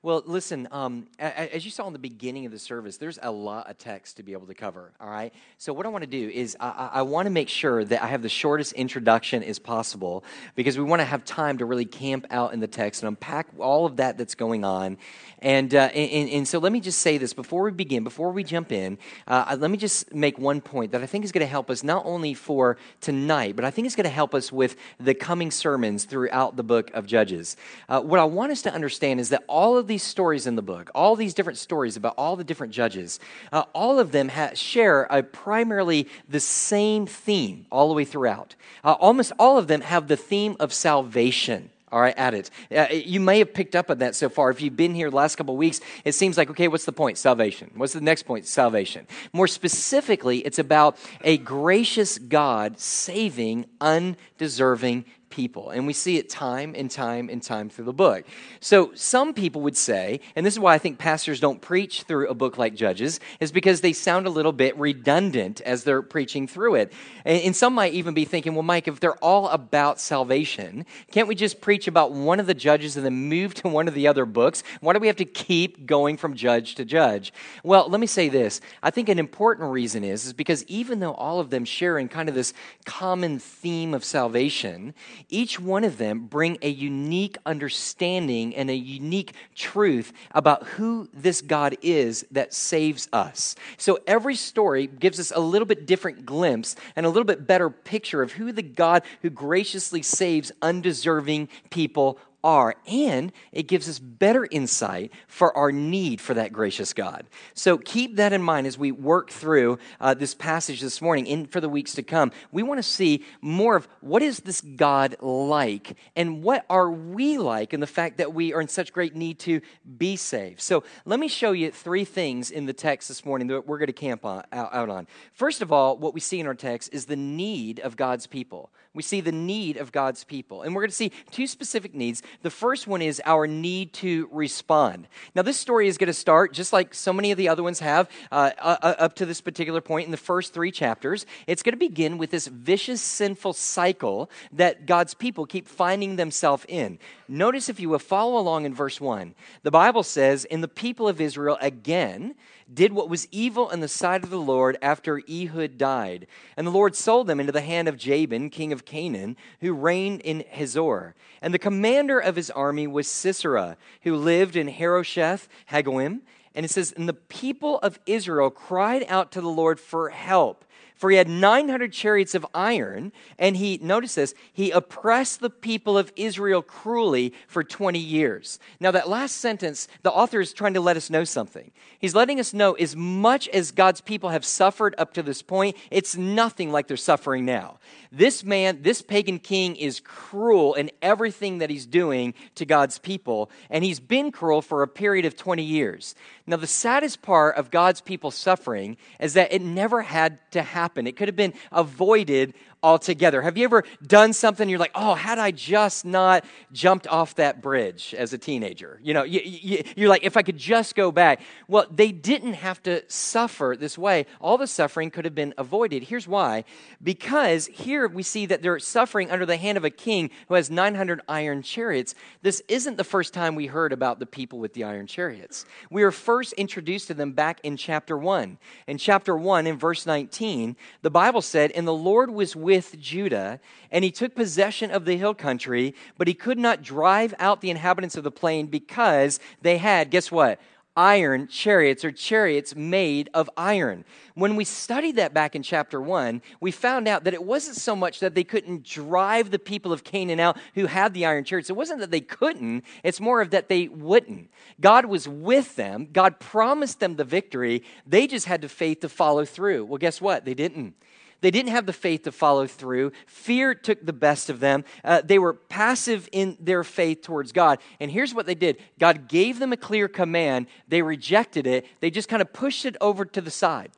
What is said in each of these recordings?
Well, listen, um, as you saw in the beginning of the service, there's a lot of text to be able to cover, all right? So, what I want to do is I, I want to make sure that I have the shortest introduction as possible because we want to have time to really camp out in the text and unpack all of that that's going on. And, uh, and, and, so, let me just say this before we begin, before we jump in, uh, let me just make one point that I think is going to help us not only for tonight, but I think it's going to help us with the coming sermons throughout the book of Judges. Uh, what I want us to understand is that all of these stories in the book, all these different stories about all the different judges, uh, all of them ha- share a primarily the same theme all the way throughout. Uh, almost all of them have the theme of salvation. All right, at it. Uh, you may have picked up on that so far. If you've been here the last couple of weeks, it seems like, okay, what's the point? Salvation. What's the next point? Salvation. More specifically, it's about a gracious God saving undeserving people. And we see it time and time and time through the book. So some people would say, and this is why I think pastors don't preach through a book like Judges, is because they sound a little bit redundant as they're preaching through it. And some might even be thinking, well, Mike, if they're all about salvation, can't we just preach about one of the judges and then move to one of the other books? Why do we have to keep going from judge to judge? Well, let me say this. I think an important reason is, is because even though all of them share in kind of this common theme of salvation, each one of them bring a unique understanding and a unique truth about who this God is that saves us. So every story gives us a little bit different glimpse and a little bit better picture of who the God who graciously saves undeserving people are, and it gives us better insight for our need for that gracious God. So keep that in mind as we work through uh, this passage this morning and for the weeks to come. We want to see more of what is this God like and what are we like in the fact that we are in such great need to be saved. So let me show you three things in the text this morning that we're going to camp on, out, out on. First of all, what we see in our text is the need of God's people. We see the need of God's people. And we're going to see two specific needs the first one is our need to respond. Now, this story is going to start just like so many of the other ones have uh, uh, uh, up to this particular point in the first three chapters. It's going to begin with this vicious, sinful cycle that God's people keep finding themselves in. Notice, if you will follow along in verse 1, the Bible says, And the people of Israel again did what was evil in the sight of the Lord after Ehud died. And the Lord sold them into the hand of Jabin, king of Canaan, who reigned in Hazor. And the commander of his army was Sisera, who lived in Harosheth Hagoyim. And it says, And the people of Israel cried out to the Lord for help for he had 900 chariots of iron, and he, notice this, he oppressed the people of Israel cruelly for 20 years. Now, that last sentence, the author is trying to let us know something. He's letting us know as much as God's people have suffered up to this point, it's nothing like they're suffering now. This man, this pagan king, is cruel in everything that he's doing to God's people, and he's been cruel for a period of 20 years. Now, the saddest part of God's people suffering is that it never had to happen. It could have been avoided altogether. Have you ever done something you're like, oh, had I just not jumped off that bridge as a teenager? You know, you, you, you're like, if I could just go back. Well, they didn't have to suffer this way. All the suffering could have been avoided. Here's why. Because here we see that they're suffering under the hand of a king who has 900 iron chariots. This isn't the first time we heard about the people with the iron chariots. We were first introduced to them back in chapter 1. In chapter 1, in verse 19, the Bible said, And the Lord was with with Judah, and he took possession of the hill country, but he could not drive out the inhabitants of the plain because they had, guess what? iron chariots or chariots made of iron. When we studied that back in chapter 1, we found out that it wasn't so much that they couldn't drive the people of Canaan out who had the iron chariots. It wasn't that they couldn't, it's more of that they wouldn't. God was with them, God promised them the victory. They just had the faith to follow through. Well, guess what? They didn't. They didn't have the faith to follow through. Fear took the best of them. Uh, they were passive in their faith towards God. And here's what they did God gave them a clear command. They rejected it, they just kind of pushed it over to the side.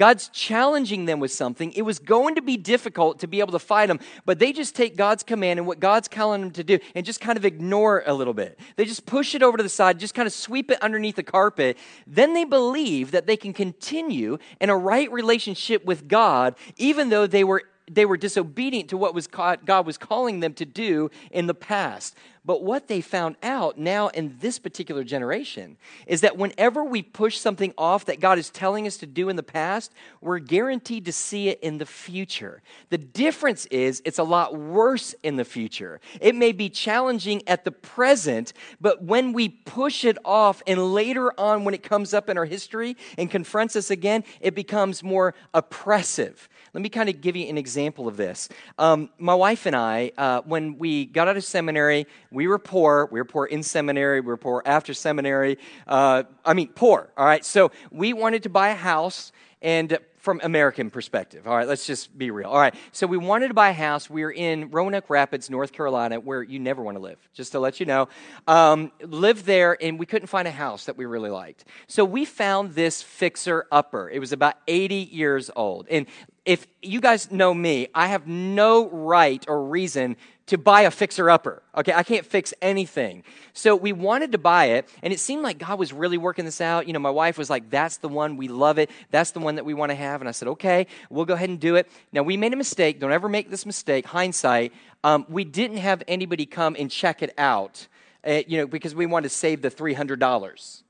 God's challenging them with something. It was going to be difficult to be able to fight them, but they just take God's command and what God's calling them to do and just kind of ignore a little bit. They just push it over to the side, just kind of sweep it underneath the carpet. Then they believe that they can continue in a right relationship with God, even though they were they were disobedient to what was God was calling them to do in the past. But what they found out now in this particular generation is that whenever we push something off that God is telling us to do in the past, we're guaranteed to see it in the future. The difference is it's a lot worse in the future. It may be challenging at the present, but when we push it off and later on when it comes up in our history and confronts us again, it becomes more oppressive. Let me kind of give you an example of this. Um, my wife and I, uh, when we got out of seminary, we were poor. We were poor in seminary. We were poor after seminary. Uh, I mean, poor, all right? So we wanted to buy a house and from American perspective. All right, let's just be real. All right, so we wanted to buy a house. We are in Roanoke Rapids, North Carolina, where you never want to live. Just to let you know, um, lived there, and we couldn't find a house that we really liked. So we found this fixer upper. It was about 80 years old, and if you guys know me, I have no right or reason to buy a fixer upper. Okay, I can't fix anything. So we wanted to buy it, and it seemed like God was really working this out. You know, my wife was like, That's the one, we love it. That's the one that we want to have. And I said, Okay, we'll go ahead and do it. Now, we made a mistake. Don't ever make this mistake. Hindsight, um, we didn't have anybody come and check it out, uh, you know, because we wanted to save the $300.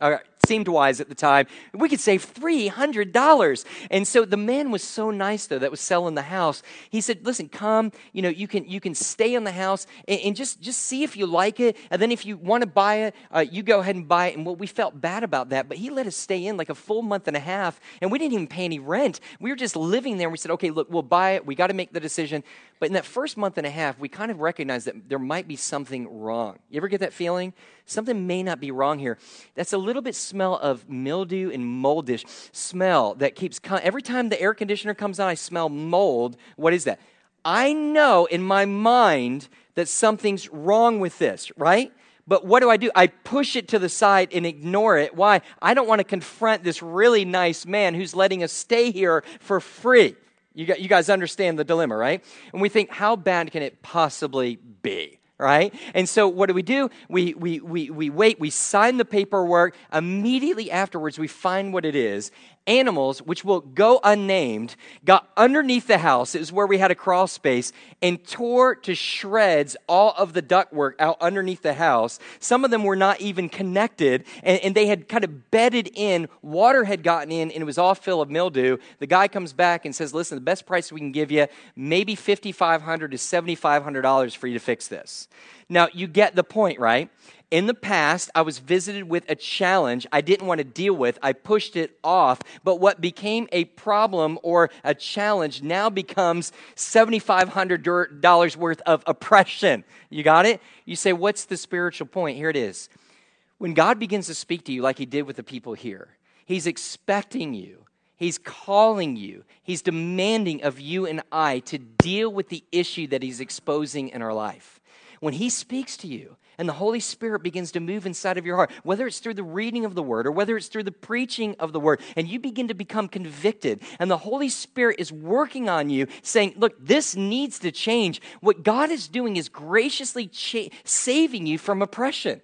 All right, seemed wise at the time. We could save $300. And so the man was so nice, though, that was selling the house. He said, listen, come, you know, you can, you can stay in the house and, and just, just see if you like it. And then if you want to buy it, uh, you go ahead and buy it. And well, we felt bad about that, but he let us stay in like a full month and a half, and we didn't even pay any rent. We were just living there. And we said, okay, look, we'll buy it. We got to make the decision. But in that first month and a half, we kind of recognized that there might be something wrong. You ever get that feeling? Something may not be wrong here. That's a little bit smell of mildew and moldish smell that keeps coming. Every time the air conditioner comes on, I smell mold. What is that? I know in my mind that something's wrong with this, right? But what do I do? I push it to the side and ignore it. Why? I don't want to confront this really nice man who's letting us stay here for free. You, you guys understand the dilemma, right? And we think, how bad can it possibly be? right? And so what do we do? We, we, we, we wait, we sign the paperwork. Immediately afterwards, we find what it is, animals, which will go unnamed, got underneath the house. It was where we had a crawl space and tore to shreds all of the ductwork out underneath the house. Some of them were not even connected and, and they had kind of bedded in. Water had gotten in and it was all full of mildew. The guy comes back and says, Listen, the best price we can give you, maybe 5,500 to $7,500 for you to fix this. Now, you get the point, right? In the past, I was visited with a challenge I didn't want to deal with. I pushed it off. But what became a problem or a challenge now becomes 7,500 worth of oppression. You got it? You say, What's the spiritual point? Here it is. When God begins to speak to you, like He did with the people here, He's expecting you. He's calling you. He's demanding of you and I to deal with the issue that He's exposing in our life. When He speaks to you, and the Holy Spirit begins to move inside of your heart, whether it's through the reading of the Word or whether it's through the preaching of the Word, and you begin to become convicted, and the Holy Spirit is working on you, saying, Look, this needs to change. What God is doing is graciously cha- saving you from oppression.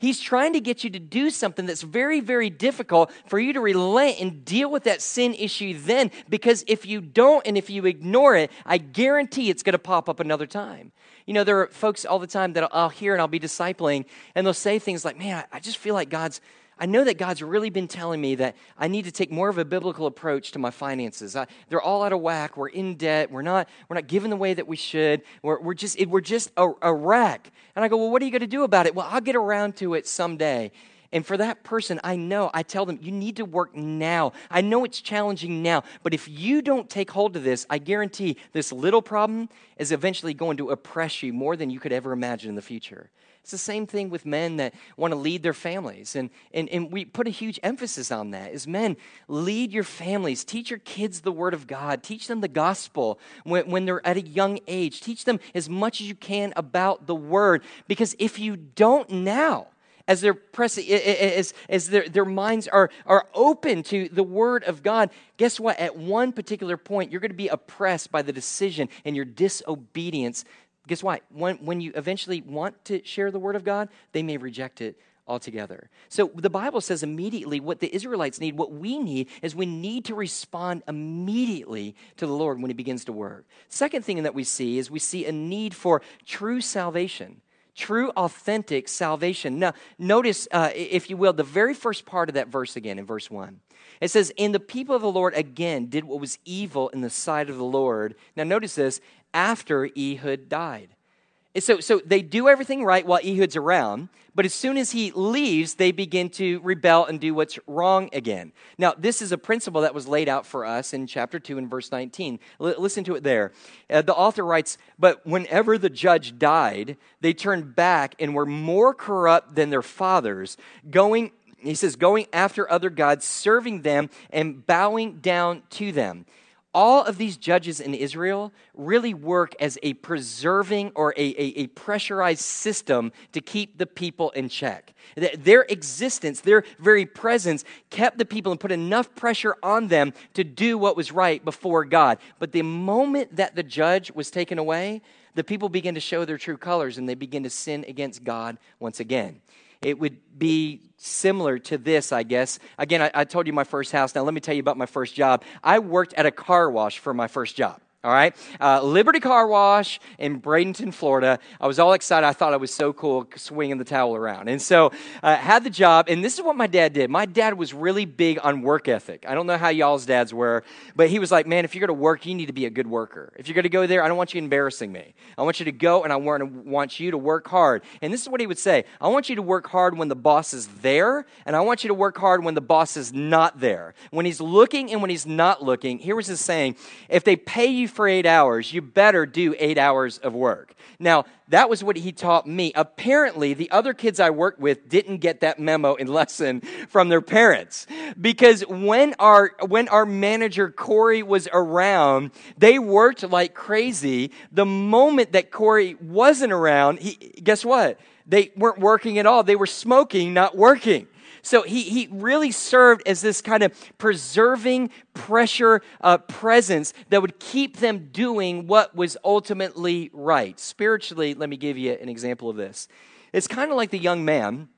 He's trying to get you to do something that's very, very difficult for you to relent and deal with that sin issue then. Because if you don't and if you ignore it, I guarantee it's going to pop up another time. You know, there are folks all the time that I'll hear and I'll be discipling, and they'll say things like, Man, I just feel like God's I know that God's really been telling me that I need to take more of a biblical approach to my finances. I, they're all out of whack. We're in debt. We're not, we're not giving the way that we should. We're, we're just, we're just a, a wreck. And I go, well, what are you going to do about it? Well, I'll get around to it someday. And for that person, I know, I tell them, you need to work now. I know it's challenging now, but if you don't take hold of this, I guarantee this little problem is eventually going to oppress you more than you could ever imagine in the future. It's the same thing with men that want to lead their families. And, and, and we put a huge emphasis on that is men, lead your families. Teach your kids the word of God. Teach them the gospel when, when they're at a young age. Teach them as much as you can about the word. Because if you don't now, as they're pressing, as, as their, their minds are, are open to the Word of God, guess what? At one particular point, you're going to be oppressed by the decision and your disobedience. Guess what? When, when you eventually want to share the Word of God, they may reject it altogether. So the Bible says immediately what the Israelites need, what we need, is we need to respond immediately to the Lord when He begins to work. Second thing that we see is we see a need for true salvation true, authentic salvation. Now, notice, uh, if you will, the very first part of that verse again in verse 1. It says, And the people of the Lord again did what was evil in the sight of the Lord. Now, notice this after Ehud died. So, so they do everything right while Ehud's around, but as soon as he leaves, they begin to rebel and do what's wrong again. Now, this is a principle that was laid out for us in chapter 2 and verse 19. L- listen to it there. Uh, the author writes, But whenever the judge died, they turned back and were more corrupt than their fathers, going he says, going after other gods, serving them, and bowing down to them all of these judges in Israel really work as a preserving or a, a, a, pressurized system to keep the people in check. Their existence, their very presence, kept the people and put enough pressure on them to do what was right before God. But the moment that the judge was taken away, the people begin to show their true colors and they begin to sin against God once again. It would be similar to this, I guess. Again, I, I, told you my first house. Now, let me tell you about my first job. I worked at a car wash for my first job. All right. Uh, Liberty Car Wash in Bradenton, Florida. I was all excited. I thought I was so cool swinging the towel around. And so I uh, had the job. And this is what my dad did. My dad was really big on work ethic. I don't know how y'all's dads were, but he was like, man, if you're going to work, you need to be a good worker. If you're going to go there, I don't want you embarrassing me. I want you to go and I want, want you to work hard. And this is what he would say I want you to work hard when the boss is there, and I want you to work hard when the boss is not there. When he's looking and when he's not looking, here was his saying if they pay you for eight hours, you better do eight hours of work. Now, that was what he taught me. Apparently, the other kids I worked with didn't get that memo and lesson from their parents. Because when our, when our manager, Corey, was around, they worked like crazy. The moment that Corey wasn't around, he, guess what? They weren't working at all. They were smoking, not working. So he, he really served as this kind of preserving pressure uh, presence that would keep them doing what was ultimately right. Spiritually, let me give you an example of this. It's kind of like the young man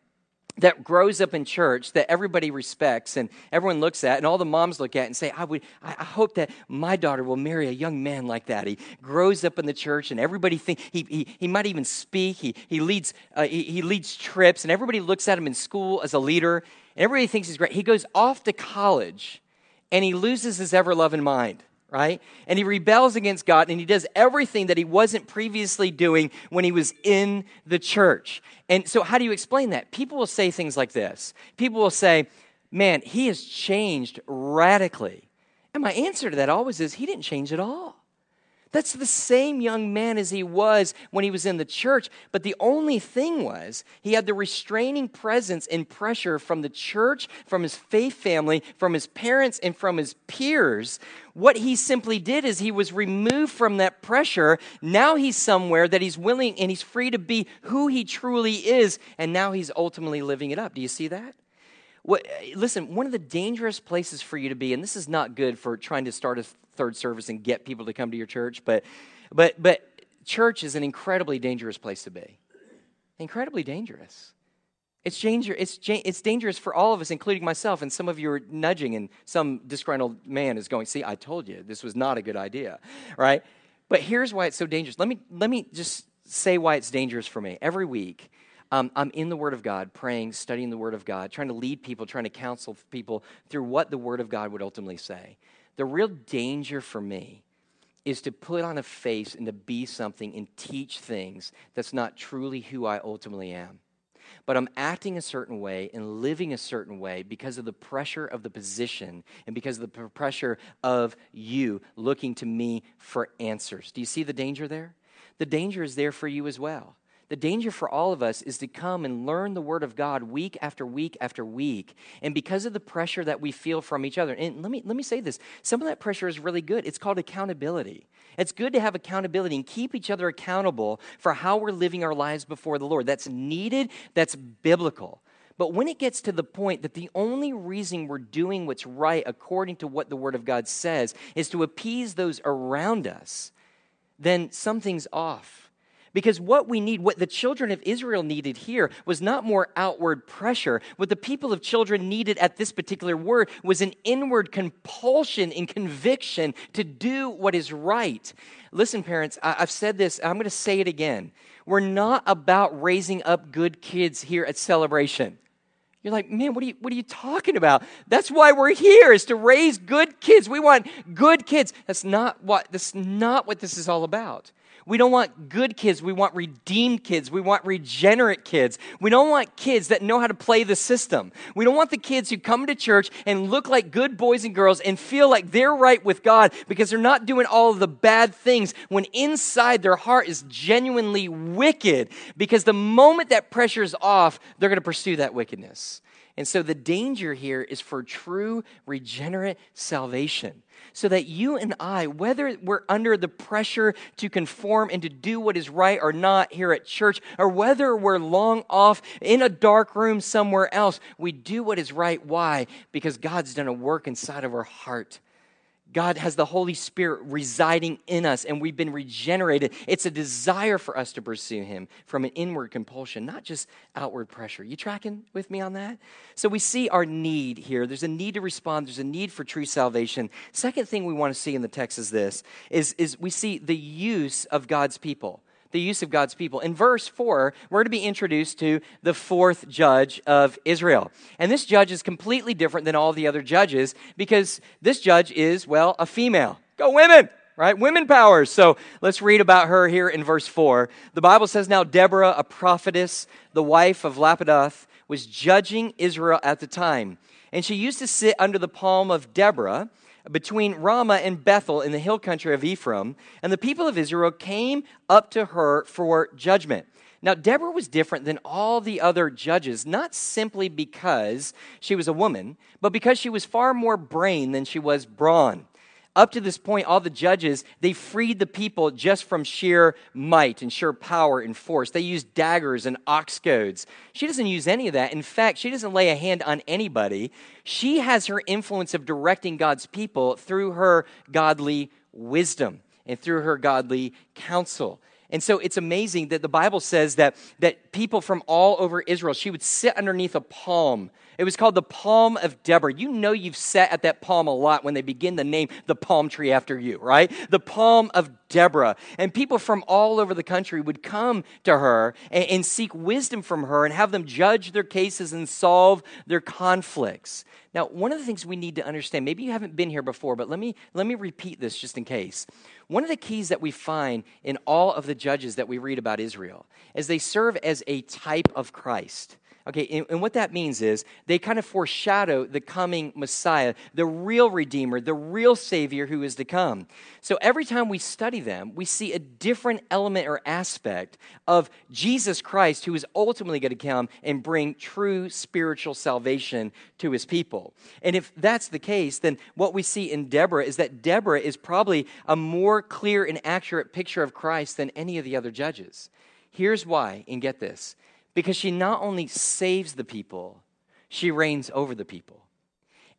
that grows up in church that everybody respects and everyone looks at and all the moms look at and say i would i hope that my daughter will marry a young man like that. He grows up in the church and everybody think he, he, he might even speak he, he leads uh, he, he leads trips and everybody looks at him in school as a leader and everybody thinks he's great. He goes off to college and he loses his ever-loving mind right? And he rebels against God and he does everything that he wasn't previously doing when he was in the church. And so, how do you explain that? People will say things like this People will say, Man, he has changed radically. And my answer to that always is, He didn't change at all. That's the same young man as he was when he was in the church. But the only thing was, he had the restraining presence and pressure from the church, from his faith family, from his parents, and from his peers. What he simply did is he was removed from that pressure. Now he's somewhere that he's willing and he's free to be who he truly is. And now he's ultimately living it up. Do you see that? What, listen, one of the dangerous places for you to be, and this is not good for trying to start a third service and get people to come to your church, but, but, but church is an incredibly dangerous place to be. Incredibly dangerous. It's, danger, it's, it's dangerous for all of us, including myself. And some of you are nudging, and some disgruntled man is going, See, I told you this was not a good idea, right? But here's why it's so dangerous. Let me, let me just say why it's dangerous for me. Every week, um, I'm in the Word of God, praying, studying the Word of God, trying to lead people, trying to counsel people through what the Word of God would ultimately say. The real danger for me is to put on a face and to be something and teach things that's not truly who I ultimately am. But I'm acting a certain way and living a certain way because of the pressure of the position and because of the pressure of you looking to me for answers. Do you see the danger there? The danger is there for you as well. The danger for all of us is to come and learn the Word of God week after week after week. And because of the pressure that we feel from each other, and let me, let me say this some of that pressure is really good. It's called accountability. It's good to have accountability and keep each other accountable for how we're living our lives before the Lord. That's needed, that's biblical. But when it gets to the point that the only reason we're doing what's right according to what the Word of God says is to appease those around us, then something's off Because what we need, what the children of Israel needed here, was not more outward pressure. What the people of children needed at this particular word was an inward compulsion and conviction to do what is right. Listen, parents, I, have said this, I'm going to say it again. We're not about raising up good kids here at Celebration. You're like, man, what are you, what are you talking about? That's why we're here, is to raise good kids. We want good kids. That's not what, that's not what this is all about. We don't want good kids. We want redeemed kids. We want regenerate kids. We don't want kids that know how to play the system. We don't want the kids who come to church and look like good boys and girls and feel like they're right with God because they're not doing all of the bad things when inside their heart is genuinely wicked because the moment that pressure is off, they're going to pursue that wickedness. And so the danger here is for true regenerate salvation so that you and I, whether we're under the pressure to conform and to do what is right or not here at church, or whether we're long off in a dark room somewhere else, we do what is right. Why? Because God's done a work inside of our heart God has the Holy Spirit residing in us and we've been regenerated. It's a desire for us to pursue Him from an inward compulsion, not just outward pressure. You tracking with me on that? So we see our need here. There's a need to respond, there's a need for true salvation. Second thing we want to see in the text is this is, is we see the use of God's people the use of God's people. In verse 4, we're to be introduced to the fourth judge of Israel. And this judge is completely different than all the other judges because this judge is, well, a female. Go women! Right? Women powers. So let's read about her here in verse 4. The Bible says, Now Deborah, a prophetess, the wife of Lapidoth, was judging Israel at the time. And she used to sit under the palm of Deborah between Ramah and Bethel in the hill country of Ephraim, and the people of Israel came up to her for judgment. Now, Deborah was different than all the other judges, not simply because she was a woman, but because she was far more brain than she was brawn. Up to this point, all the judges, they freed the people just from sheer might and sheer power and force. They used daggers and ox goads. She doesn't use any of that. In fact, she doesn't lay a hand on anybody. She has her influence of directing God's people through her godly wisdom and through her godly counsel. And so it's amazing that the Bible says that, that people from all over Israel, she would sit underneath a palm it was called the Palm of Deborah. You know you've sat at that palm a lot when they begin to name the palm tree after you, right? The Palm of Deborah. And people from all over the country would come to her and, and seek wisdom from her and have them judge their cases and solve their conflicts. Now, one of the things we need to understand, maybe you haven't been here before, but let me, let me repeat this just in case. One of the keys that we find in all of the judges that we read about Israel is they serve as a type of Christ. Okay, and, and, what that means is they kind of foreshadow the coming Messiah, the real Redeemer, the real Savior who is to come. So every time we study them, we see a different element or aspect of Jesus Christ who is ultimately going to come and bring true spiritual salvation to his people. And if that's the case, then what we see in Deborah is that Deborah is probably a more clear and accurate picture of Christ than any of the other judges. Here's why, and get this because she not only saves the people, she reigns over the people.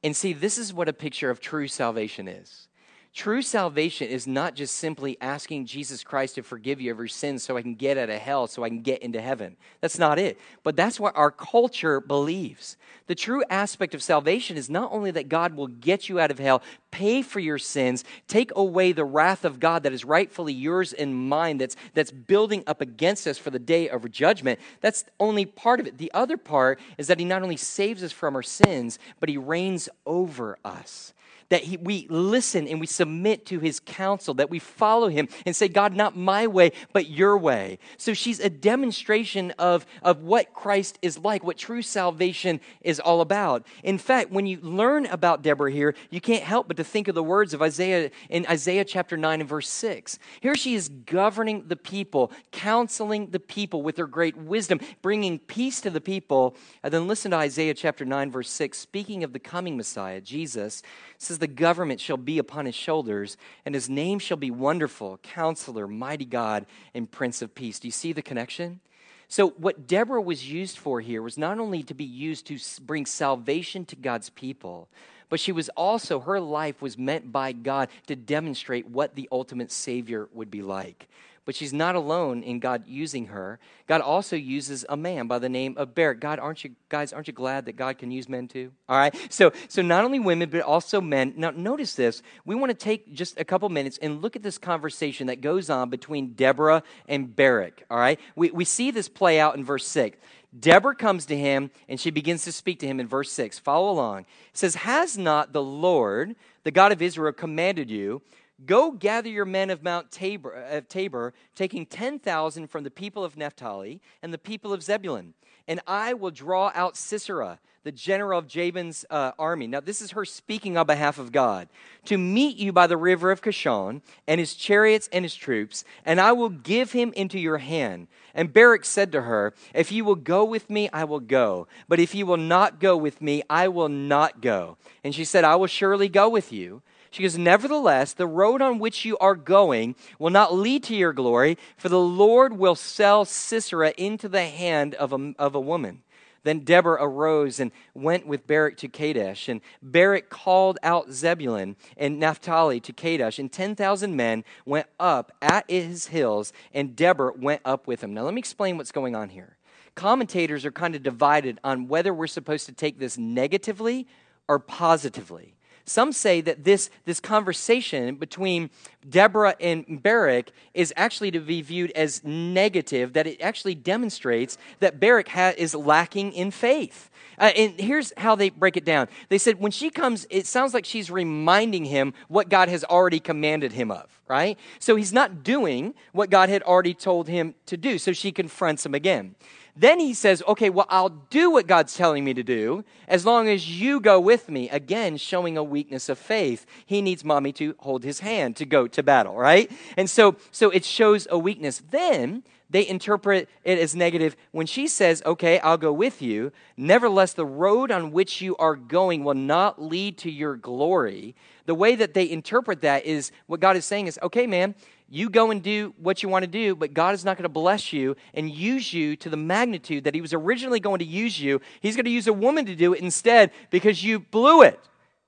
And see, this is what a picture of true salvation is. True salvation is not just simply asking Jesus Christ to forgive you of your sins so I can get out of hell, so I can get into heaven. That's not it. But that's what our culture believes. The true aspect of salvation is not only that God will get you out of hell, pay for your sins, take away the wrath of God that is rightfully yours and mine, that's, that's building up against us for the day of judgment. That's only part of it. The other part is that He not only saves us from our sins, but He reigns over us that he, we listen and we submit to his counsel, that we follow him and say, God, not my way, but your way. So she's a demonstration of, of what Christ is like, what true salvation is all about. In fact, when you learn about Deborah here, you can't help but to think of the words of Isaiah in Isaiah chapter 9 and verse 6. Here she is governing the people, counseling the people with her great wisdom, bringing peace to the people. And then listen to Isaiah chapter 9, verse 6, speaking of the coming Messiah, Jesus says, The government shall be upon his shoulders, and his name shall be Wonderful, Counselor, Mighty God, and Prince of Peace. Do you see the connection? So, what Deborah was used for here was not only to be used to bring salvation to God's people, but she was also, her life was meant by God to demonstrate what the ultimate Savior would be like. But she's not alone in God using her. God also uses a man by the name of Barak. God, aren't you guys, aren't you glad that God can use men too? All right. So so not only women, but also men. Now notice this. We want to take just a couple minutes and look at this conversation that goes on between Deborah and Barak. All right. We we see this play out in verse 6. Deborah comes to him and she begins to speak to him in verse 6. Follow along. It says, Has not the Lord, the God of Israel, commanded you? Go gather your men of Mount Tabor, uh, Tabor taking 10,000 from the people of Naphtali and the people of Zebulun, and I will draw out Sisera, the general of Jabin's uh, army. Now, this is her speaking on behalf of God. To meet you by the river of Kishon, and his chariots and his troops, and I will give him into your hand. And Barak said to her, If you will go with me, I will go. But if you will not go with me, I will not go. And she said, I will surely go with you. She goes, Nevertheless, the road on which you are going will not lead to your glory, for the Lord will sell Sisera into the hand of a, of a woman. Then Deborah arose and went with Barak to Kadesh. And Barak called out Zebulun and Naphtali to Kadesh. And 10,000 men went up at his hills, and Deborah went up with him. Now, let me explain what's going on here. Commentators are kind of divided on whether we're supposed to take this negatively or positively. Some say that this, this conversation between Deborah and Barak is actually to be viewed as negative, that it actually demonstrates that Barak ha- is lacking in faith. Uh, and here's how they break it down. They said, when she comes, it sounds like she's reminding him what God has already commanded him of, right? So he's not doing what God had already told him to do. So she confronts him again. Then he says, okay, well, I'll do what God's telling me to do as long as you go with me. Again, showing a weakness of faith. He needs mommy to hold his hand to go to battle, right? And so, so it shows a weakness. Then they interpret it as negative when she says, okay, I'll go with you. Nevertheless, the road on which you are going will not lead to your glory. The way that they interpret that is what God is saying is, okay, man, you go and do what you want to do, but God is not going to bless you and use you to the magnitude that He was originally going to use you. He's going to use a woman to do it instead because you blew it.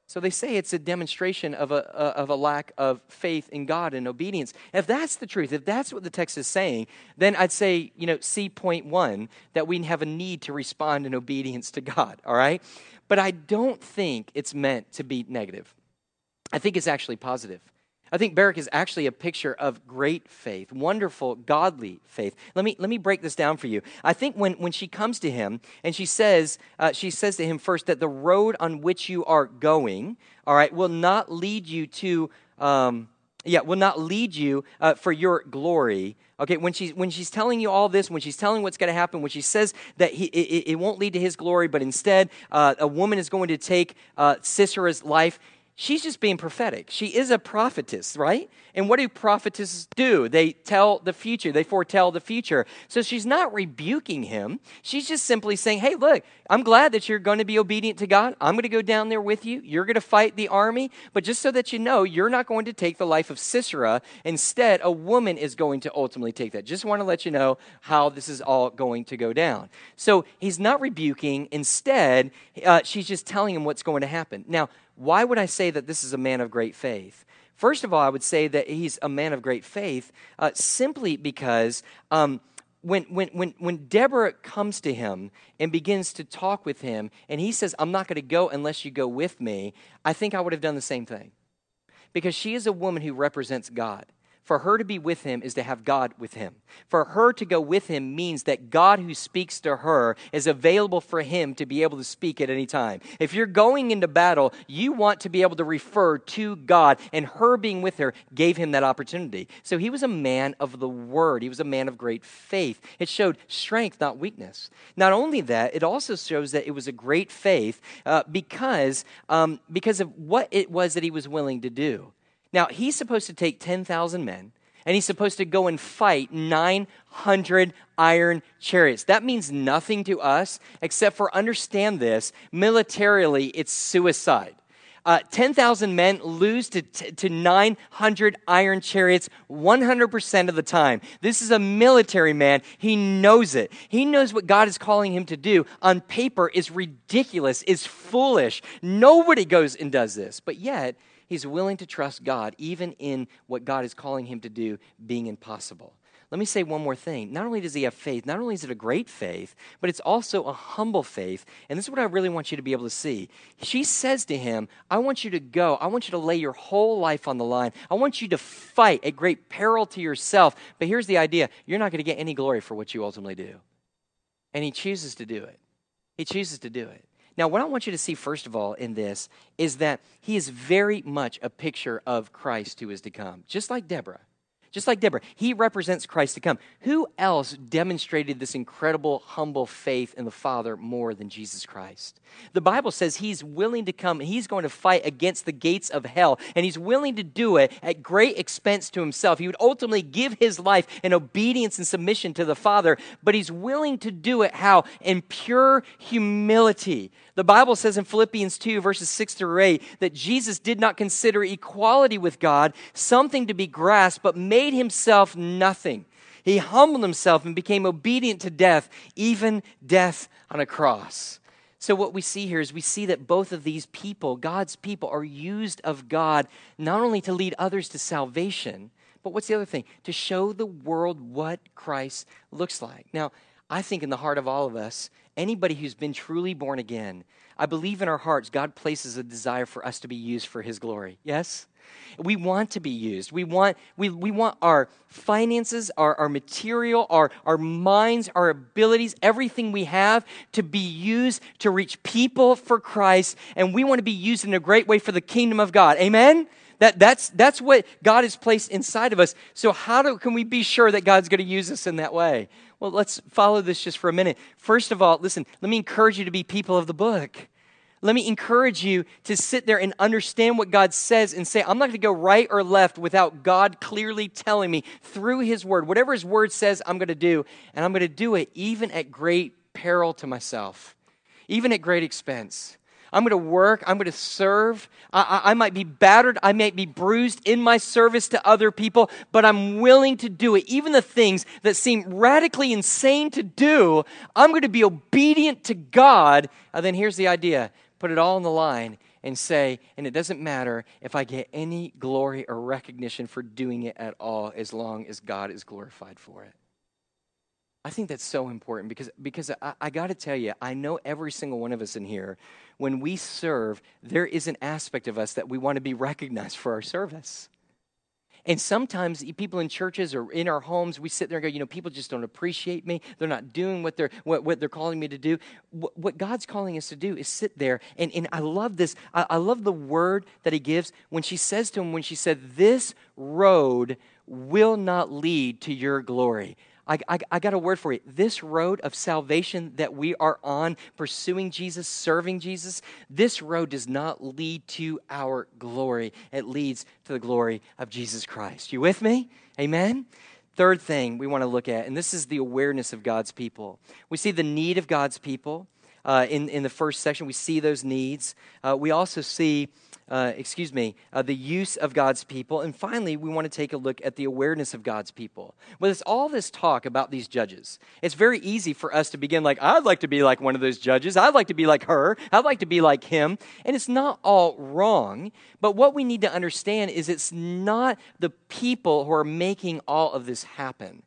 So they say it's a demonstration of a, of a lack of faith in God and obedience. If that's the truth, if that's what the text is saying, then I'd say, you know, see point one, that we have a need to respond in obedience to God, all right? But I don't think it's meant to be negative. I think it's actually positive. I think Barak is actually a picture of great faith, wonderful, godly faith. Let me, let me break this down for you. I think when, when she comes to him and she says, uh, she says to him first that the road on which you are going, all right, will not lead you to, um, yeah, will not lead you uh, for your glory. Okay, when she's, when she's telling you all this, when she's telling what's going to happen, when she says that he, it, it, won't lead to his glory, but instead uh, a woman is going to take uh, Sisera's life, she's just being prophetic. She is a prophetess, right? And what do prophetesses do? They tell the future, they foretell the future. So she's not rebuking him. She's just simply saying, hey, look, I'm glad that you're going to be obedient to God. I'm going to go down there with you. You're going to fight the army. But just so that you know, you're not going to take the life of Sisera. Instead, a woman is going to ultimately take that. Just want to let you know how this is all going to go down. So he's not rebuking. Instead, uh, she's just telling him what's going to happen. Now, why would I say that this is a man of great faith? First of all, I would say that he's a man of great faith uh, simply because um, when, when, when, when Deborah comes to him and begins to talk with him, and he says, I'm not going to go unless you go with me, I think I would have done the same thing. Because she is a woman who represents God. For her to be with him is to have God with him. For her to go with him means that God who speaks to her is available for him to be able to speak at any time. If you're going into battle, you want to be able to refer to God, and her being with her gave him that opportunity. So he was a man of the word, he was a man of great faith. It showed strength, not weakness. Not only that, it also shows that it was a great faith uh, because, um, because of what it was that he was willing to do. Now, he's supposed to take 10,000 men and he's supposed to go and fight 900 iron chariots. That means nothing to us except for understand this militarily, it's suicide. Uh, 10,000 men lose to, t- to 900 iron chariots 100% of the time. This is a military man. He knows it. He knows what God is calling him to do. On paper, is ridiculous, is foolish. Nobody goes and does this. But yet, he's willing to trust God, even in what God is calling him to do being impossible. let me say one more thing. Not only does he have faith, not only is it a great faith, but it's also a humble faith. And this is what I really want you to be able to see. She says to him, I want you to go. I want you to lay your whole life on the line. I want you to fight at great peril to yourself. But here's the idea you're not going to get any glory for what you ultimately do. And he chooses to do it. He chooses to do it. Now, what I want you to see, first of all, in this is that he is very much a picture of Christ who is to come, just like Deborah. Just like Deborah, he represents Christ to come. Who else demonstrated this incredible, humble faith in the Father more than Jesus Christ? The Bible says he's willing to come and he's going to fight against the gates of hell, and he's willing to do it at great expense to himself. He would ultimately give his life in obedience and submission to the Father, but he's willing to do it how? In pure humility. The Bible says in Philippians 2, verses 6 through 8, that Jesus did not consider equality with God something to be grasped, but made himself nothing. He humbled himself and became obedient to death, even death on a cross. So, what we see here is we see that both of these people, God's people, are used of God not only to lead others to salvation, but what's the other thing? To show the world what Christ looks like. Now, I think in the heart of all of us, anybody who's been truly born again, I believe in our hearts God places a desire for us to be used for his glory. Yes? We want to be used. We want, we, we want our finances, our, our material, our, our minds, our abilities, everything we have to be used to reach people for Christ. And we want to be used in a great way for the kingdom of God. Amen? That, that's, that's what God has placed inside of us. So, how do, can we be sure that God's going to use us in that way? Well, let's follow this just for a minute. First of all, listen, let me encourage you to be people of the book. Let me encourage you to sit there and understand what God says and say, I'm not going to go right or left without God clearly telling me through His Word. Whatever His Word says, I'm going to do. And I'm going to do it even at great peril to myself, even at great expense. I'm going to work. I'm going to serve. I, I, I, might be battered. I might be bruised in my service to other people, but I'm willing to do it. Even the things that seem radically insane to do, I'm going to be obedient to God. And then here's the idea put it all on the line and say, and it doesn't matter if I get any glory or recognition for doing it at all, as long as God is glorified for it. I think that's so important because, because I, I got to tell you, I know every single one of us in here, when we serve, there is an aspect of us that we want to be recognized for our service. And sometimes people in churches or in our homes, we sit there and go, you know, people just don't appreciate me. They're not doing what they're, what, what they're calling me to do. What, what, God's calling us to do is sit there. And, and I love this. I, I love the word that he gives when she says to him, when she said, This road will not lead to your glory. I, I, I, got a word for you. This road of salvation that we are on, pursuing Jesus, serving Jesus, this road does not lead to our glory. It leads to the glory of Jesus Christ. You with me? Amen? Third thing we want to look at, and this is the awareness of God's people. We see the need of God's people. Uh, in, in the first section, we see those needs. Uh, we also see uh, excuse me, uh, the use of God's people. And finally, we want to take a look at the awareness of God's people. With it's all this talk about these judges, it's very easy for us to begin like, I'd like to be like one of those judges. I'd like to be like her. I'd like to be like him. And it's not all wrong. But what we need to understand is it's not the people who are making all of this happen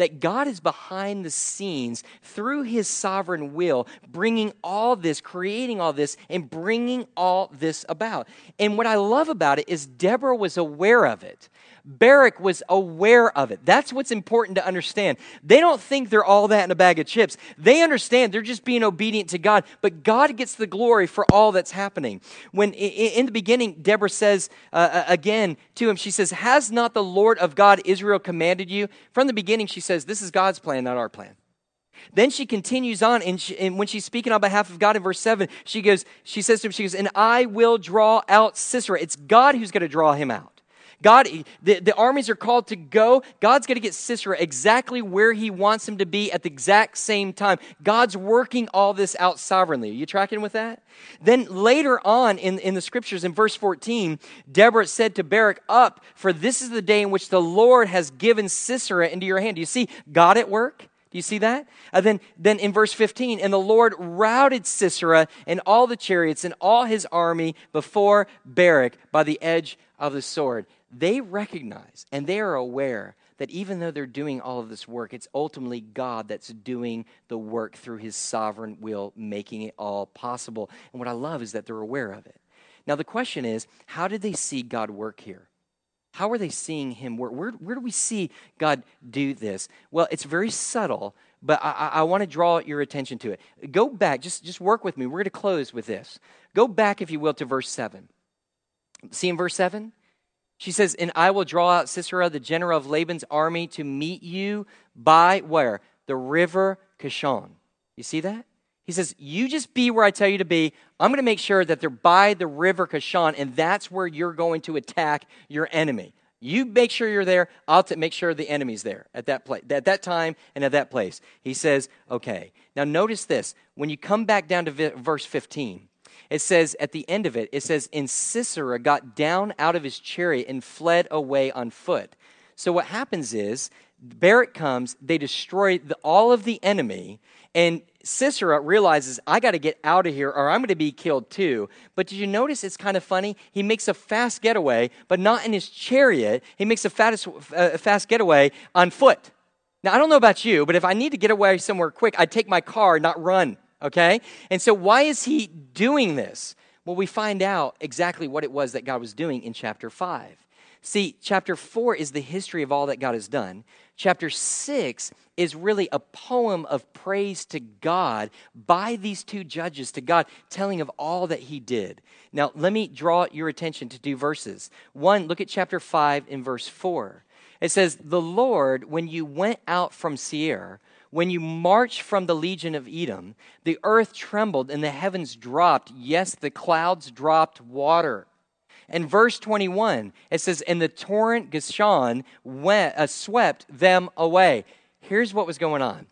that God is behind the scenes through his sovereign will, bringing all this, creating all this, and bringing all this about. And what I love about it is Deborah was aware of it. Barak was aware of it. That's what's important to understand. They don't think they're all that in a bag of chips. They understand they're just being obedient to God, but God gets the glory for all that's happening. When in the beginning, Deborah says uh, uh, again to him, she says, Has not the Lord of God Israel commanded you? From the beginning, she says, This is God's plan, not our plan. Then she continues on, and, she, and, when she's speaking on behalf of God in verse 7, she goes, she says to him, she goes, and I will draw out Sisera. It's God who's going to draw him out. God, the, the armies are called to go. God's going to get Sisera exactly where he wants him to be at the exact same time. God's working all this out sovereignly. Are you tracking with that? Then later on in, in the scriptures, in verse 14, Deborah said to Barak, Up, for this is the day in which the Lord has given Sisera into your hand. Do you see God at work? Do you see that? And then, then in verse 15, and the Lord routed Sisera and all the chariots and all his army before Barak by the edge of the sword they recognize and they are aware that even though they're doing all of this work, it's ultimately God that's doing the work through his sovereign will, making it all possible. And what I love is that they're aware of it. Now, the question is how did they see God work here? How are they seeing him work? Where, where do we see God do this? Well, it's very subtle, but I, I, want to draw your attention to it. Go back, just, just work with me. We're going to close with this. Go back, if you will, to verse 7. See in verse 7? She says, And I will draw out Sisera, the general of Laban's army, to meet you by where? The river Kishon. You see that? He says, You just be where I tell you to be. I'm going to make sure that they're by the river Kishon, and that's where you're going to attack your enemy. You make sure you're there. I'll t- make sure the enemy's there at that place, at that time, and at that place. He says, "Okay." Now notice this: when you come back down to vi- verse 15, it says at the end of it, it says, "And Sisera got down out of his chariot and fled away on foot." So what happens is Barak comes, they destroy the, all of the enemy, and Sisera realizes, I got to get out of here or I'm going to be killed too. But did you notice it's kind of funny? He makes a fast getaway, but not in his chariot. He makes a uh, fast getaway on foot. Now, I don't know about you, but if I need to get away somewhere quick, I'd take my car, not run, okay? And so, why is he doing this? Well, we find out exactly what it was that God was doing in chapter 5. See, chapter 4 is the history of all that God has done. Chapter 6 is really a poem of praise to God by these two judges, to God, telling of all that He did. Now, let me draw your attention to two verses. One, look at chapter 5 in verse 4. It says, The Lord, when you went out from Seir, when you marched from the legion of Edom, the earth trembled and the heavens dropped. Yes, the clouds dropped water. In verse 21, it says, And the torrent Kishon went, uh, swept them away. Here's what was going on.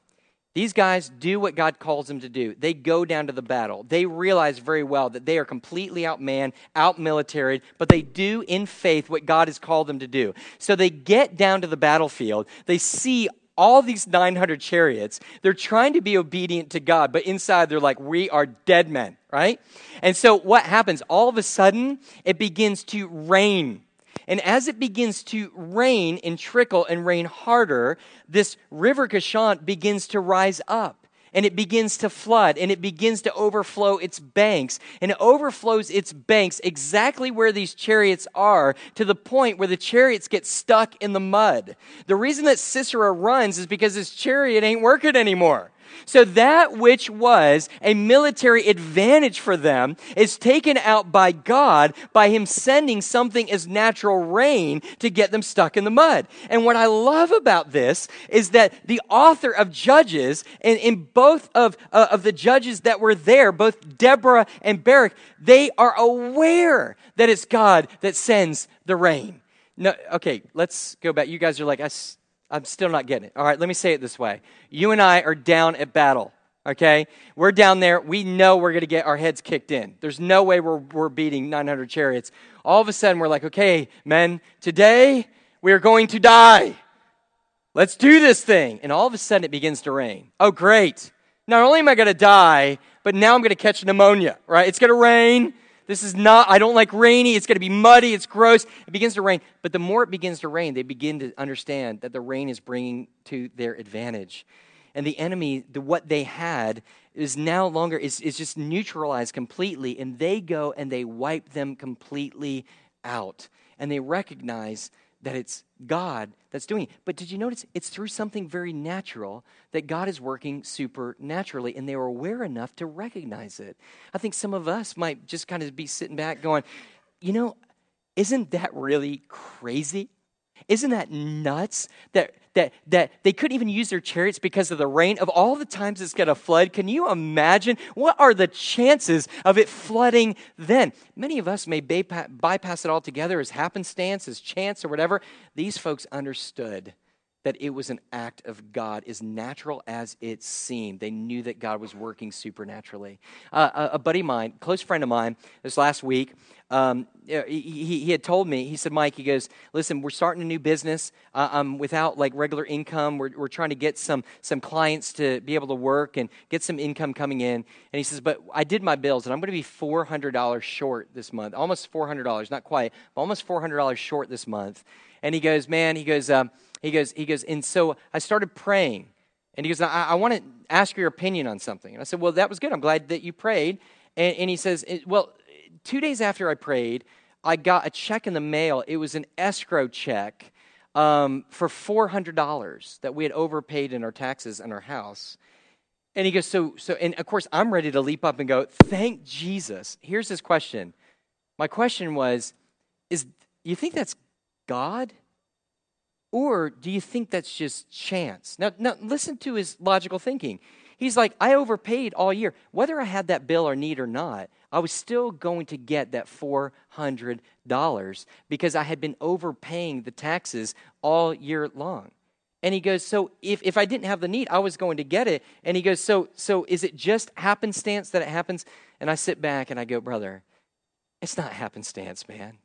These guys do what God calls them to do. They go down to the battle. They realize very well that they are completely outmanned, outmilitaried, but they do in faith what God has called them to do. So they get down to the battlefield. They see all these 900 chariots. They're trying to be obedient to God, but inside they're like, we are dead men, right? And so what happens? All of a sudden, it begins to rain. And as it begins to rain and trickle and rain harder, this river Kishon begins to rise up and it begins to flood and it begins to overflow its banks. And it overflows its banks exactly where these chariots are to the point where the chariots get stuck in the mud. The reason that Sisera runs is because his chariot ain't working anymore. So that which was a military advantage for them is taken out by God by Him sending something as natural rain to get them stuck in the mud. And what I love about this is that the author of Judges, and in both of, uh, of the judges that were there, both Deborah and Barak, they are aware that it's God that sends the rain. No, okay, let's go back. You guys are like, I I'm still not getting it. All right, let me say it this way. You and I are down at battle, okay? We're down there. We know we're going to get our heads kicked in. There's no way we're, we're beating 900 chariots. All of a sudden, we're like, okay, men, today we are going to die. Let's do this thing. And all of a sudden, it begins to rain. Oh, great. Not only am I going to die, but now I'm going to catch pneumonia, right? It's going to rain. This is not, I don't like rainy. It's going to be muddy. It's gross. It begins to rain. But the more it begins to rain, they begin to understand that the rain is bringing to their advantage. And the enemy, the, what they had, is now longer, is, is just neutralized completely. And they go and they wipe them completely out. And they recognize that it's God that's doing it. But did you notice it's through something very natural that God is working supernaturally, and they were aware enough to recognize it? I think some of us might just kind of be sitting back going, you know, isn't that really crazy? Isn't that nuts that, that, that they couldn't even use their chariots because of the rain? Of all the times it's going to flood, can you imagine? What are the chances of it flooding then? Many of us may bypass it altogether as happenstance, as chance, or whatever. These folks understood that it was an act of God, as natural as it seemed. They knew that God was working supernaturally. Uh, a, a, buddy of mine, close friend of mine, this last week, um, he, he had told me, he said, Mike, he goes, listen, we're starting a new business. Uh, I'm without like regular income. We're, we're trying to get some, some clients to be able to work and get some income coming in. And he says, but I did my bills and I'm going to be $400 short this month, almost $400, not quite, but almost $400 short this month. And he goes, man, he goes, um, he goes, he goes, and so I started praying. And he goes, I, I want to ask your opinion on something. And I said, Well, that was good. I'm glad that you prayed. And, and he says, Well, two days after I prayed, I got a check in the mail. It was an escrow check um, for $400 that we had overpaid in our taxes in our house. And he goes, so, so, and of course, I'm ready to leap up and go, thank Jesus. Here's his question. My question was, is you think that's God? Or do you think that's just chance? Now, now listen to his logical thinking. He's like, I overpaid all year. Whether I had that bill or need or not, I was still going to get that $400 because I had been overpaying the taxes all year long. And he goes, So if, if I didn't have the need, I was going to get it. And he goes, So so is it just happenstance that it happens? And I sit back and I go, Brother, it's not happenstance, man.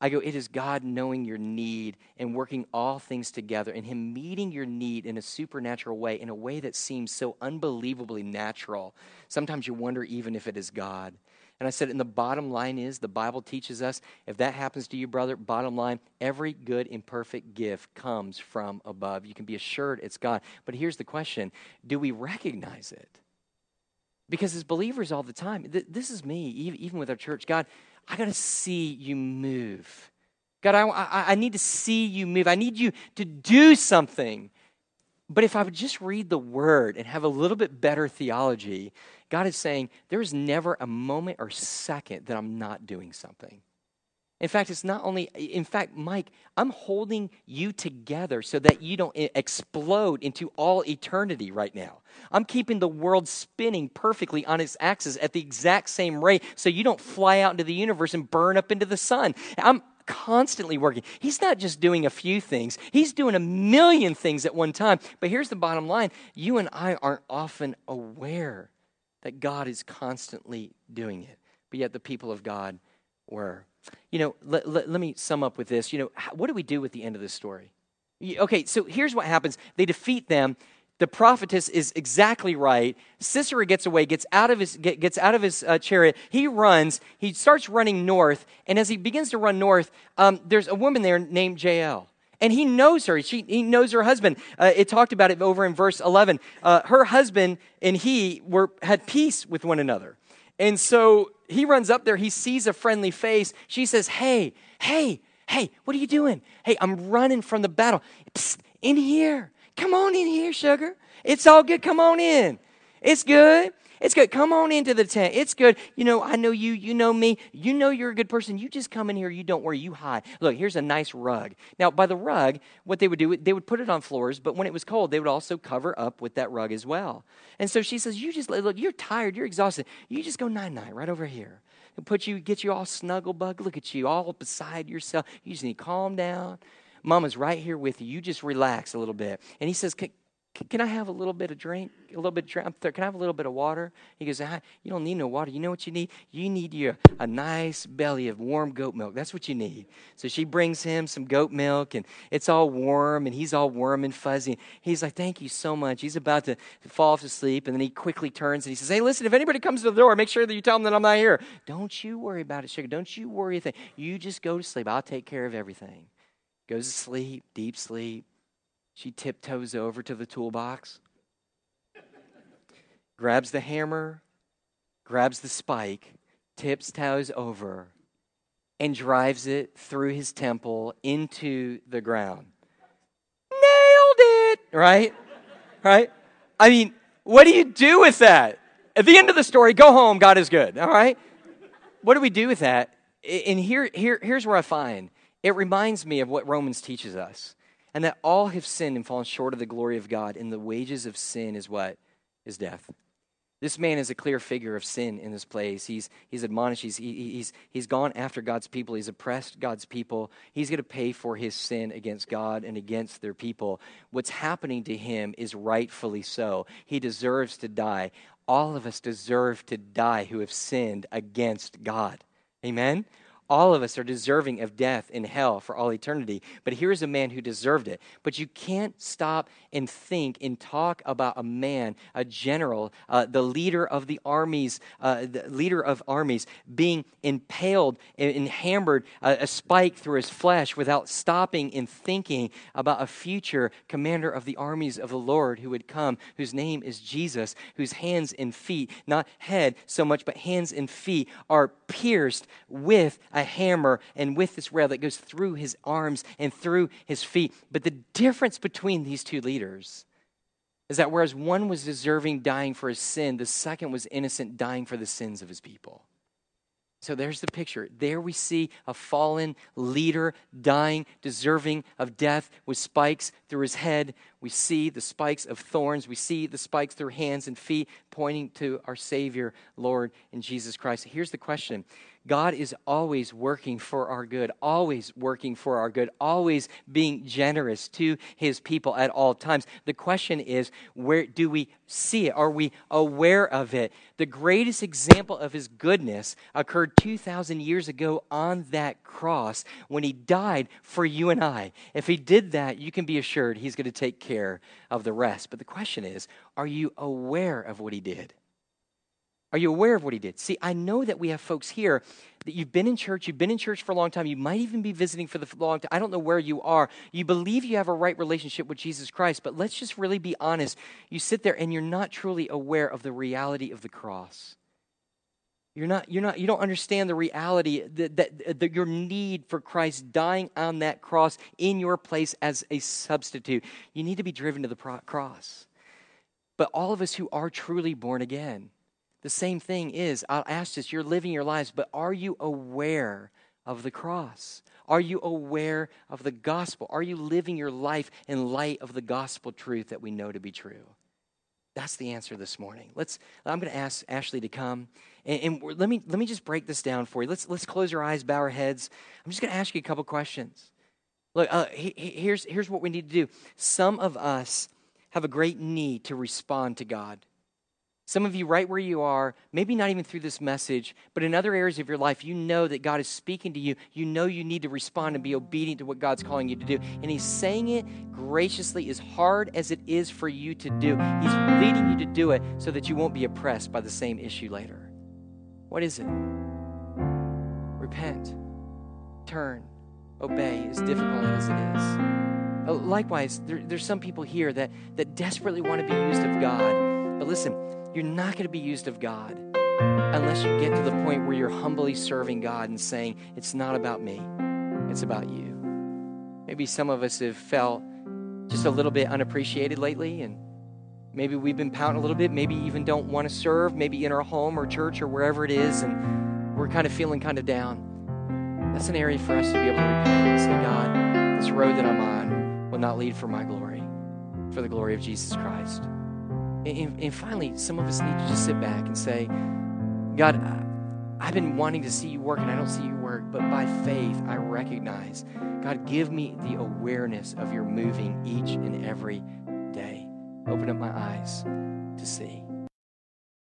I go, it is God knowing your need and working all things together and Him meeting your need in a supernatural way, in a way that seems so unbelievably natural. Sometimes you wonder even if it is God. And I said, and the bottom line is the Bible teaches us if that happens to you, brother, bottom line, every good and perfect gift comes from above. You can be assured it's God. But here's the question do we recognize it? Because as believers all the time, th- this is me, even with our church, God, I got to see you move. God, I, I, I need to see you move. I need you to do something. But if I would just read the word and have a little bit better theology, God is saying there is never a moment or second that I'm not doing something. In fact, it's not only, in fact, Mike, I'm holding you together so that you don't explode into all eternity right now. I'm keeping the world spinning perfectly on its axis at the exact same rate so you don't fly out into the universe and burn up into the sun. I'm constantly working. He's not just doing a few things, He's doing a million things at one time. But here's the bottom line you and I aren't often aware that God is constantly doing it. But yet the people of God were. You know, let, let, let me sum up with this. You know, what do we do at the end of this story? Okay, so here's what happens they defeat them. The prophetess is exactly right. Sisera gets away, gets out of his, gets out of his uh, chariot. He runs. He starts running north. And as he begins to run north, um, there's a woman there named Jael and he knows her. She, he knows her husband. Uh, it talked about it over in verse 11. Uh, her husband and he were had peace with one another. And so he runs up there. He sees a friendly face. She says, Hey, hey, hey, what are you doing? Hey, I'm running from the battle. Psst, in here. Come on in here, sugar. It's all good. Come on in. It's good. It's good. Come on into the tent. It's good. You know, I know you. You know me. You know you're a good person. You just come in here. You don't worry. You hide. Look, here's a nice rug. Now, by the rug, what they would do, they would put it on floors, but when it was cold, they would also cover up with that rug as well. And so she says, You just, look, you're tired. You're exhausted. You just go night night right over here. He'll put you, get you all snuggle bug. Look at you, all beside yourself. You just need to calm down. Mama's right here with you. You just relax a little bit. And he says, can I have a little bit of drink? A little bit of drink? Can I have a little bit of water? He goes, ah, You don't need no water. You know what you need? You need your, a nice belly of warm goat milk. That's what you need. So she brings him some goat milk, and it's all warm, and he's all warm and fuzzy. He's like, Thank you so much. He's about to fall off to sleep, and then he quickly turns and he says, Hey, listen, if anybody comes to the door, make sure that you tell them that I'm not here. Don't you worry about it, sugar. Don't you worry a thing. You just go to sleep. I'll take care of everything. Goes to sleep, deep sleep. She tiptoes over to the toolbox, grabs the hammer, grabs the spike, tips toes over, and drives it through his temple into the ground. Nailed it! Right? Right? I mean, what do you do with that? At the end of the story, go home, God is good. All right? What do we do with that? And here, here, here's where I find it reminds me of what Romans teaches us and that all have sinned and fallen short of the glory of God, and the wages of sin is what? Is death. This man is a clear figure of sin in this place. He's, he's admonished, he's, he, he's, he's gone after God's people, he's oppressed God's people. He's going to pay for his sin against God and against their people. What's happening to him is rightfully so. He deserves to die. All of us deserve to die who have sinned against God. Amen? All of us are deserving of death in hell for all eternity. But here's a man who deserved it. But you can't stop and think and talk about a man, a general, uh, the leader of the armies, uh, the leader of armies, being impaled and, hammered uh, a spike through his flesh without stopping and thinking about a future commander of the armies of the Lord who would come, whose name is Jesus, whose hands and feet, not head so much, but hands and feet, are pierced with a hammer and with this rail that goes through his arms and through his feet. But the difference between these two leaders is that whereas one was deserving dying for his sin, the second was innocent dying for the sins of his people. So there's the picture. There we see a fallen leader dying, deserving of death with spikes through his head. We see the spikes of thorns. We see the spikes through hands and feet, pointing to our Savior, Lord, and Jesus Christ. Here's the question God is always working for our good, always working for our good, always being generous to his people at all times. The question is, where do we see it? Are we aware of it? The greatest example of his goodness occurred 2,000 years ago on that cross when he died for you and I. If he did that, you can be assured he's going to take care of the rest. But the question is, are you aware of what he did? Are you aware of what he did? See, I know that we have folks here that you've been in church, you've been in church for a long time, you might even be visiting for the long time. I don't know where you are. You believe you have a right relationship with Jesus Christ, but let's just really be honest. You sit there and you're not truly aware of the reality of the cross. You're not, you're not, you don't understand the reality that, that, that your need for Christ dying on that cross in your place as a substitute. You need to be driven to the pro- cross. But all of us who are truly born again, the same thing is, I'll ask this, you're living your lives, but are you aware of the cross? Are you aware of the gospel? Are you living your life in light of the gospel truth that we know to be true? That's the answer this morning. Let's. I'm going to ask Ashley to come, and, and, let me let me just break this down for you. Let's let's close our eyes, bow our heads. I'm just going to ask you a couple questions. Look, uh, he, he, here's here's what we need to do. Some of us have a great need to respond to God. Some of you, right where you are, maybe not even through this message, but in other areas of your life, you know that God is speaking to you. You know you need to respond and be obedient to what God's calling you to do. And He's saying it graciously, as hard as it is for you to do. He's leading you to do it so that you won't be oppressed by the same issue later. What is it? Repent, turn, obey, as difficult as it is. Uh, likewise, there, there's some people here that, that desperately want to be used of God. But listen, you're not going to be used of God unless you get to the point where you're humbly serving God and saying, It's not about me, it's about you. Maybe some of us have felt just a little bit unappreciated lately, and maybe we've been pouting a little bit, maybe even don't want to serve, maybe in our home or church or wherever it is, and we're kind of feeling kind of down. That's an area for us to be able to repent and say, God, this road that I'm on will not lead for my glory, for the glory of Jesus Christ. And, and, finally, some of us need to just sit back and say, God, I've been wanting to see you work and I don't see you work, but by faith, I recognize, God, give me the awareness of your moving each and every day. Open up my eyes to see.